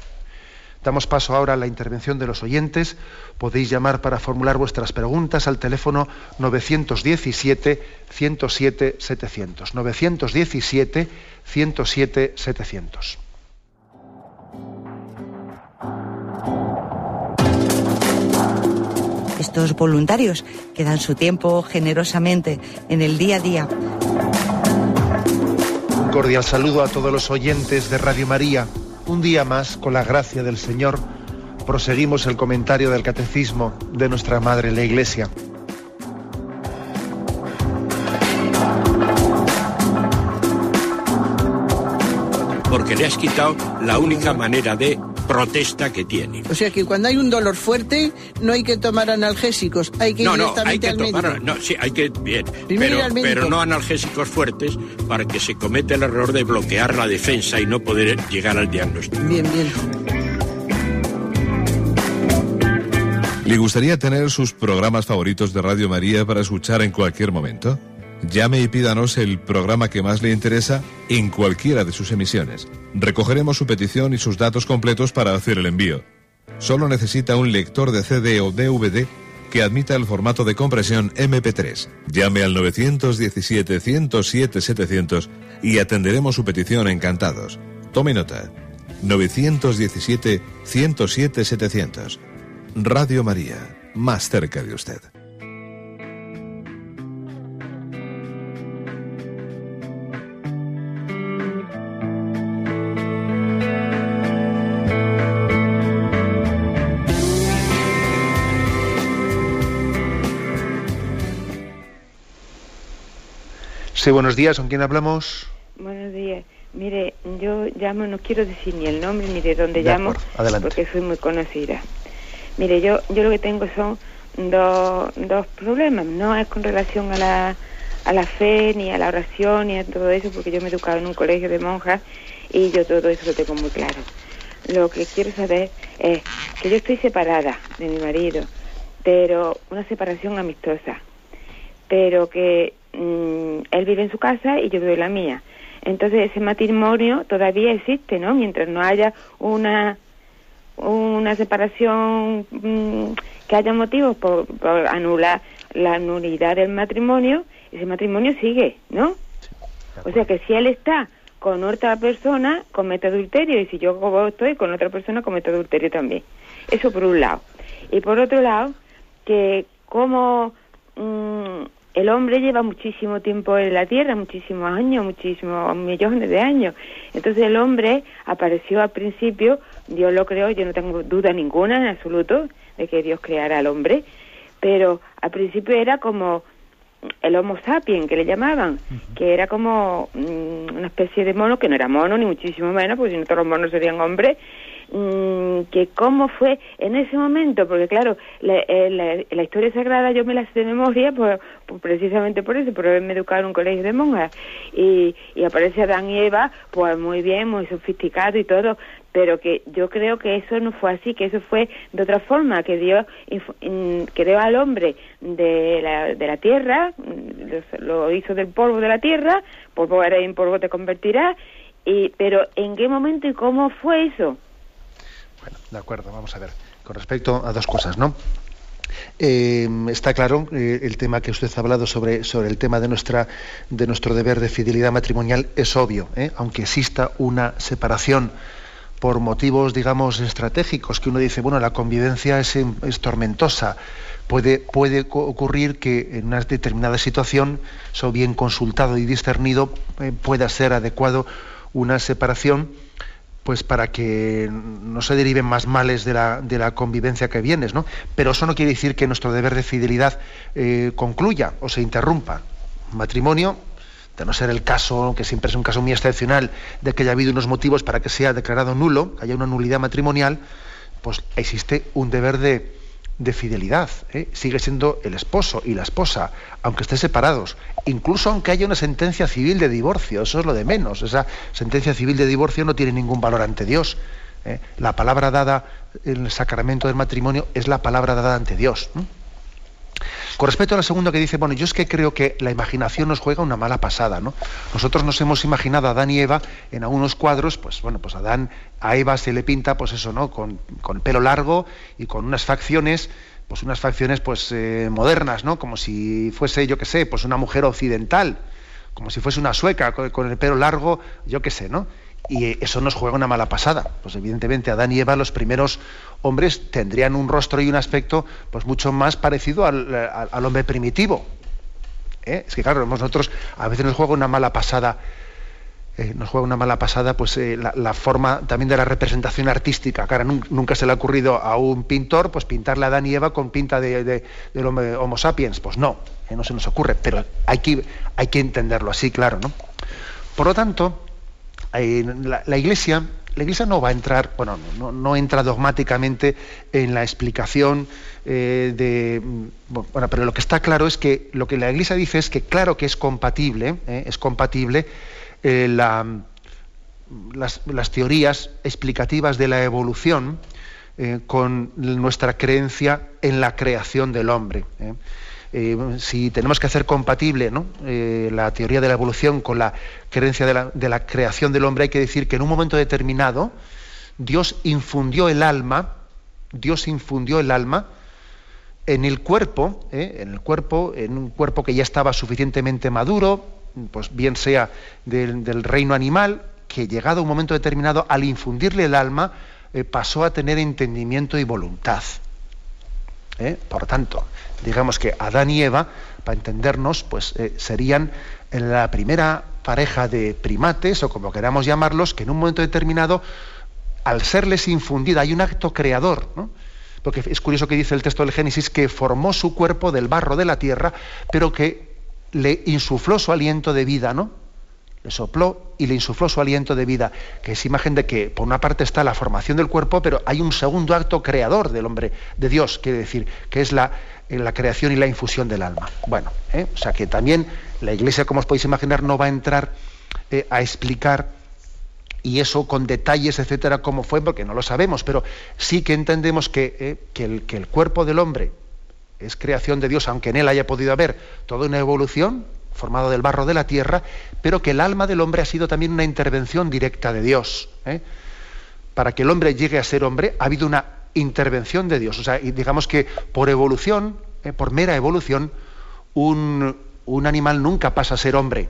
Damos paso ahora a la intervención de los oyentes. Podéis llamar para formular vuestras preguntas al teléfono 917-107-700. 917-107-700. Estos voluntarios que dan su tiempo generosamente en el día a día. Un cordial saludo a todos los oyentes de Radio María un día más, con la gracia del Señor, proseguimos el comentario del Catecismo de nuestra Madre la Iglesia. Porque le has quitado la única manera de protesta que tiene. O sea que cuando hay un dolor fuerte no hay que tomar analgésicos, hay que ir no, hay que tomar, No, sí, hay que bien, pero, pero no analgésicos fuertes para que se cometa el error de bloquear la defensa y no poder llegar al diagnóstico. Bien, bien. ¿Le gustaría tener sus programas favoritos de Radio María para escuchar en cualquier momento? Llame y pídanos el programa que más le interesa en cualquiera de sus emisiones. Recogeremos su petición y sus datos completos para hacer el envío. Solo necesita un lector de CD o DVD que admita el formato de compresión MP3. Llame al 917-107-700 y atenderemos su petición encantados. Tome nota. 917-107-700. Radio María, más cerca de usted. Sí, buenos días, ¿con quién hablamos? Buenos días. Mire, yo llamo, no quiero decir ni el nombre ni de dónde llamo, porque soy muy conocida. Mire, yo, yo lo que tengo son dos, dos problemas. No es con relación a la, a la fe, ni a la oración, ni a todo eso, porque yo me he educado en un colegio de monjas y yo todo eso lo tengo muy claro. Lo que quiero saber es que yo estoy separada de mi marido, pero una separación amistosa, pero que Mm, él vive en su casa y yo vivo en la mía. Entonces ese matrimonio todavía existe, ¿no? Mientras no haya una una separación mm, que haya motivos por, anular la nulidad del matrimonio, ese matrimonio sigue, ¿no? O sea que si él está con otra persona, comete adulterio, y si yo estoy con otra persona, comete adulterio también. Eso por un lado. Y por otro lado, que como mm, el hombre lleva muchísimo tiempo en la tierra, muchísimos años, muchísimos millones de años. Entonces el hombre apareció al principio, Dios lo creó, yo no tengo duda ninguna en absoluto de que Dios creara al hombre, pero al principio era como el Homo sapiens, que le llamaban, que era como mm, una especie de mono, que no era mono, ni muchísimo menos, porque si no todos los monos serían hombres, Mm, que cómo fue en ese momento, porque claro, eh, la, historia sagrada yo me la sé de memoria, pues, precisamente por eso, por haberme educado en un colegio de monjas, y, y aparece Adán y Eva, pues muy bien, muy sofisticado y todo, pero que yo creo que eso no fue así, que eso fue de otra forma, que Dios creó al hombre de la, de la tierra, mm, lo, hizo del polvo de la tierra, polvo eres en polvo te convertirás, y, pero ¿en qué momento y cómo fue eso? De acuerdo, vamos a ver. Con respecto a dos cosas, ¿no? Eh, está claro eh, el tema que usted ha hablado sobre, sobre el tema de, nuestra, de nuestro deber de fidelidad matrimonial es obvio, ¿eh? aunque exista una separación por motivos, digamos, estratégicos, que uno dice, bueno, la convivencia es, tormentosa, puede, puede ocurrir que en una determinada situación, eso bien consultado y discernido, pueda ser adecuado una separación pues para que no se deriven más males de la, de la convivencia que vienes, ¿no? Pero eso no quiere decir que nuestro deber de fidelidad eh, concluya o se interrumpa. matrimonio, de no ser el caso, que siempre es un caso muy excepcional, de que haya habido unos motivos para que sea declarado nulo, que haya una nulidad matrimonial, pues existe un deber de, de fidelidad. ¿eh? Sigue siendo el esposo y la esposa, aunque estén separados. Incluso aunque haya una sentencia civil de divorcio, eso es lo de menos. Esa sentencia civil de divorcio no tiene ningún valor ante Dios. ¿eh? La palabra dada en el sacramento del matrimonio es la palabra dada ante Dios. Con respecto a la segunda que dice, bueno, yo es que creo que la imaginación nos juega una mala pasada, ¿no? Nosotros nos hemos imaginado a Adán y Eva en algunos cuadros, pues bueno, pues Adán, a Eva se le pinta, pues eso, ¿no? Con, con pelo largo y con unas facciones, pues unas facciones pues eh, modernas, ¿no? Como si fuese, yo qué sé, pues una mujer occidental, como si fuese una sueca con, con el pelo largo, yo qué sé, ¿no? y eso nos juega una mala pasada. Pues evidentemente Adán y Eva, los primeros hombres, tendrían un rostro y un aspecto pues mucho más parecido al, hombre primitivo. ¿eh? Es que claro, nosotros a veces nos juega una mala pasada, eh, nos juega una mala pasada pues eh, la, forma también de la representación artística. Cara, nunca se le ha ocurrido a un pintor pues pintarle a Adán y Eva con pinta de, del hombre Homo sapiens. Pues no, no se nos ocurre, pero hay que, hay que entenderlo así, claro, ¿no? Por lo tanto, la, Iglesia, la Iglesia no va a entrar, bueno, no, entra dogmáticamente en la explicación eh, de, bueno, pero lo que está claro es que lo que la Iglesia dice es que claro que es compatible, eh, es compatible eh, las, las, teorías explicativas de la evolución con nuestra creencia en la creación del hombre. Eh, si tenemos que hacer compatible eh, la teoría de la evolución con la creencia de la, creación del hombre, hay que decir que en un momento determinado Dios infundió el alma, Dios infundió el alma en el cuerpo, ¿eh? en el cuerpo, en un cuerpo que ya estaba suficientemente maduro, pues bien sea del, reino animal, que llegado un momento determinado, al infundirle el alma, pasó a tener entendimiento y voluntad. Por tanto, digamos que Adán y Eva, para entendernos, pues eh, serían la primera pareja de primates, o como queramos llamarlos, que en un momento determinado, al serles infundida, hay un acto creador, ¿no? porque es curioso que dice el texto del Génesis que formó su cuerpo del barro de la tierra, pero que le insufló su aliento de vida, ¿no? Le sopló y le insufló su aliento de vida, que es imagen de que por una parte está la formación del cuerpo, pero hay un segundo acto creador del hombre, de Dios, quiere decir, que es la, en la creación y la infusión del alma. Bueno, ¿eh? o sea que también la Iglesia, como os podéis imaginar, no va a entrar eh, a explicar y eso con detalles, etcétera, cómo fue, porque no lo sabemos, pero sí que entendemos que, eh, que, el, que, el, cuerpo del hombre es creación de Dios, aunque en él haya podido haber toda una evolución formado del barro de la tierra, pero que el alma del hombre ha sido también una intervención directa de Dios. Para que el hombre llegue a ser hombre, ha habido una intervención de Dios. O sea, digamos que por evolución, eh, por mera evolución, un, animal nunca pasa a ser hombre.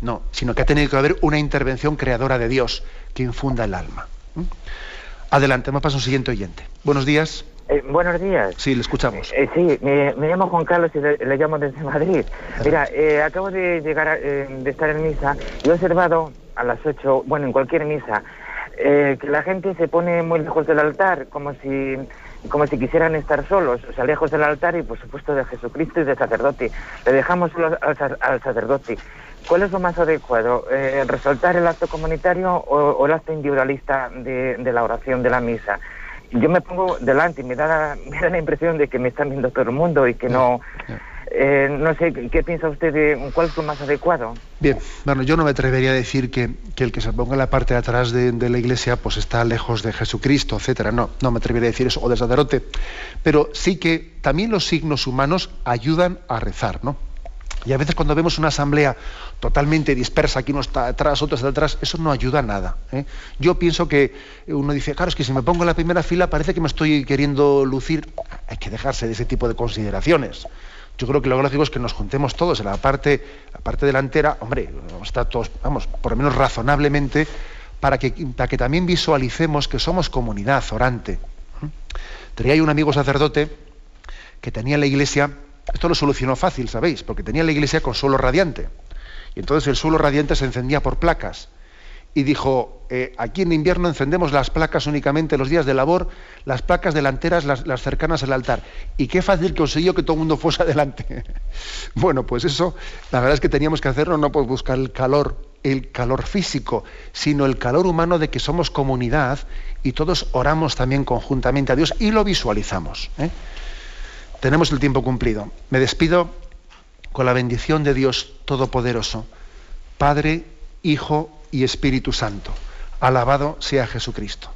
No, sino que ha tenido que haber una intervención creadora de Dios que infunda el alma. ¿Mm? Adelante, vamos a un siguiente oyente. Buenos días. Eh, buenos días. Sí, le escuchamos. Eh, sí, me, llamo Juan Carlos y le, llamo desde Madrid. Mira, acabo de llegar de estar en misa y he observado a las ocho, bueno, en cualquier misa, eh, que la gente se pone muy lejos del altar, como si, como si quisieran estar solos, o sea, lejos del altar y por supuesto de Jesucristo y del sacerdote. Le dejamos al, sacerdote. ¿Cuál es lo más adecuado? Eh, ¿Resaltar el acto comunitario o, el acto individualista de, la oración de la misa? Yo me pongo delante y me da, me da la impresión de que me están viendo todo el mundo y que no... Eh, no sé, ¿qué piensa usted de cuál es lo más adecuado? Bien, bueno, yo no me atrevería a decir que, el que se ponga en la parte de atrás de, la iglesia pues está lejos de Jesucristo, etcétera. No, no me atrevería a decir eso, o de sacerdote. Pero sí que también los signos humanos ayudan a rezar, ¿no? Y a veces cuando vemos una asamblea totalmente dispersa, aquí uno está atrás, otro está atrás, eso no ayuda a nada. ¿eh? Yo pienso que uno dice, claro, es que si me pongo en la primera fila parece que me estoy queriendo lucir. Hay que dejarse de ese tipo de consideraciones yo creo que lo lógico es que nos juntemos todos en la parte, la parte delantera, hombre, vamos a estar todos, vamos, por lo menos razonablemente para que, para que también visualicemos que somos comunidad orante. Tenía un amigo sacerdote que tenía la iglesia, esto lo solucionó fácil, ¿sabéis? Porque tenía la iglesia con suelo radiante. Y entonces el suelo radiante se encendía por placas y dijo, eh, aquí en invierno encendemos las placas únicamente los días de labor, las placas delanteras, las, cercanas al altar. Y qué fácil consiguió que todo el mundo fuese adelante. bueno, pues eso, la verdad es que teníamos que hacerlo no por buscar el calor, el calor físico, sino el calor humano de que somos comunidad y todos oramos también conjuntamente a Dios y lo visualizamos. ¿eh? Tenemos el tiempo cumplido. Me despido con la bendición de Dios Todopoderoso, Padre, Hijo y Espíritu Santo. Alabado sea Jesucristo.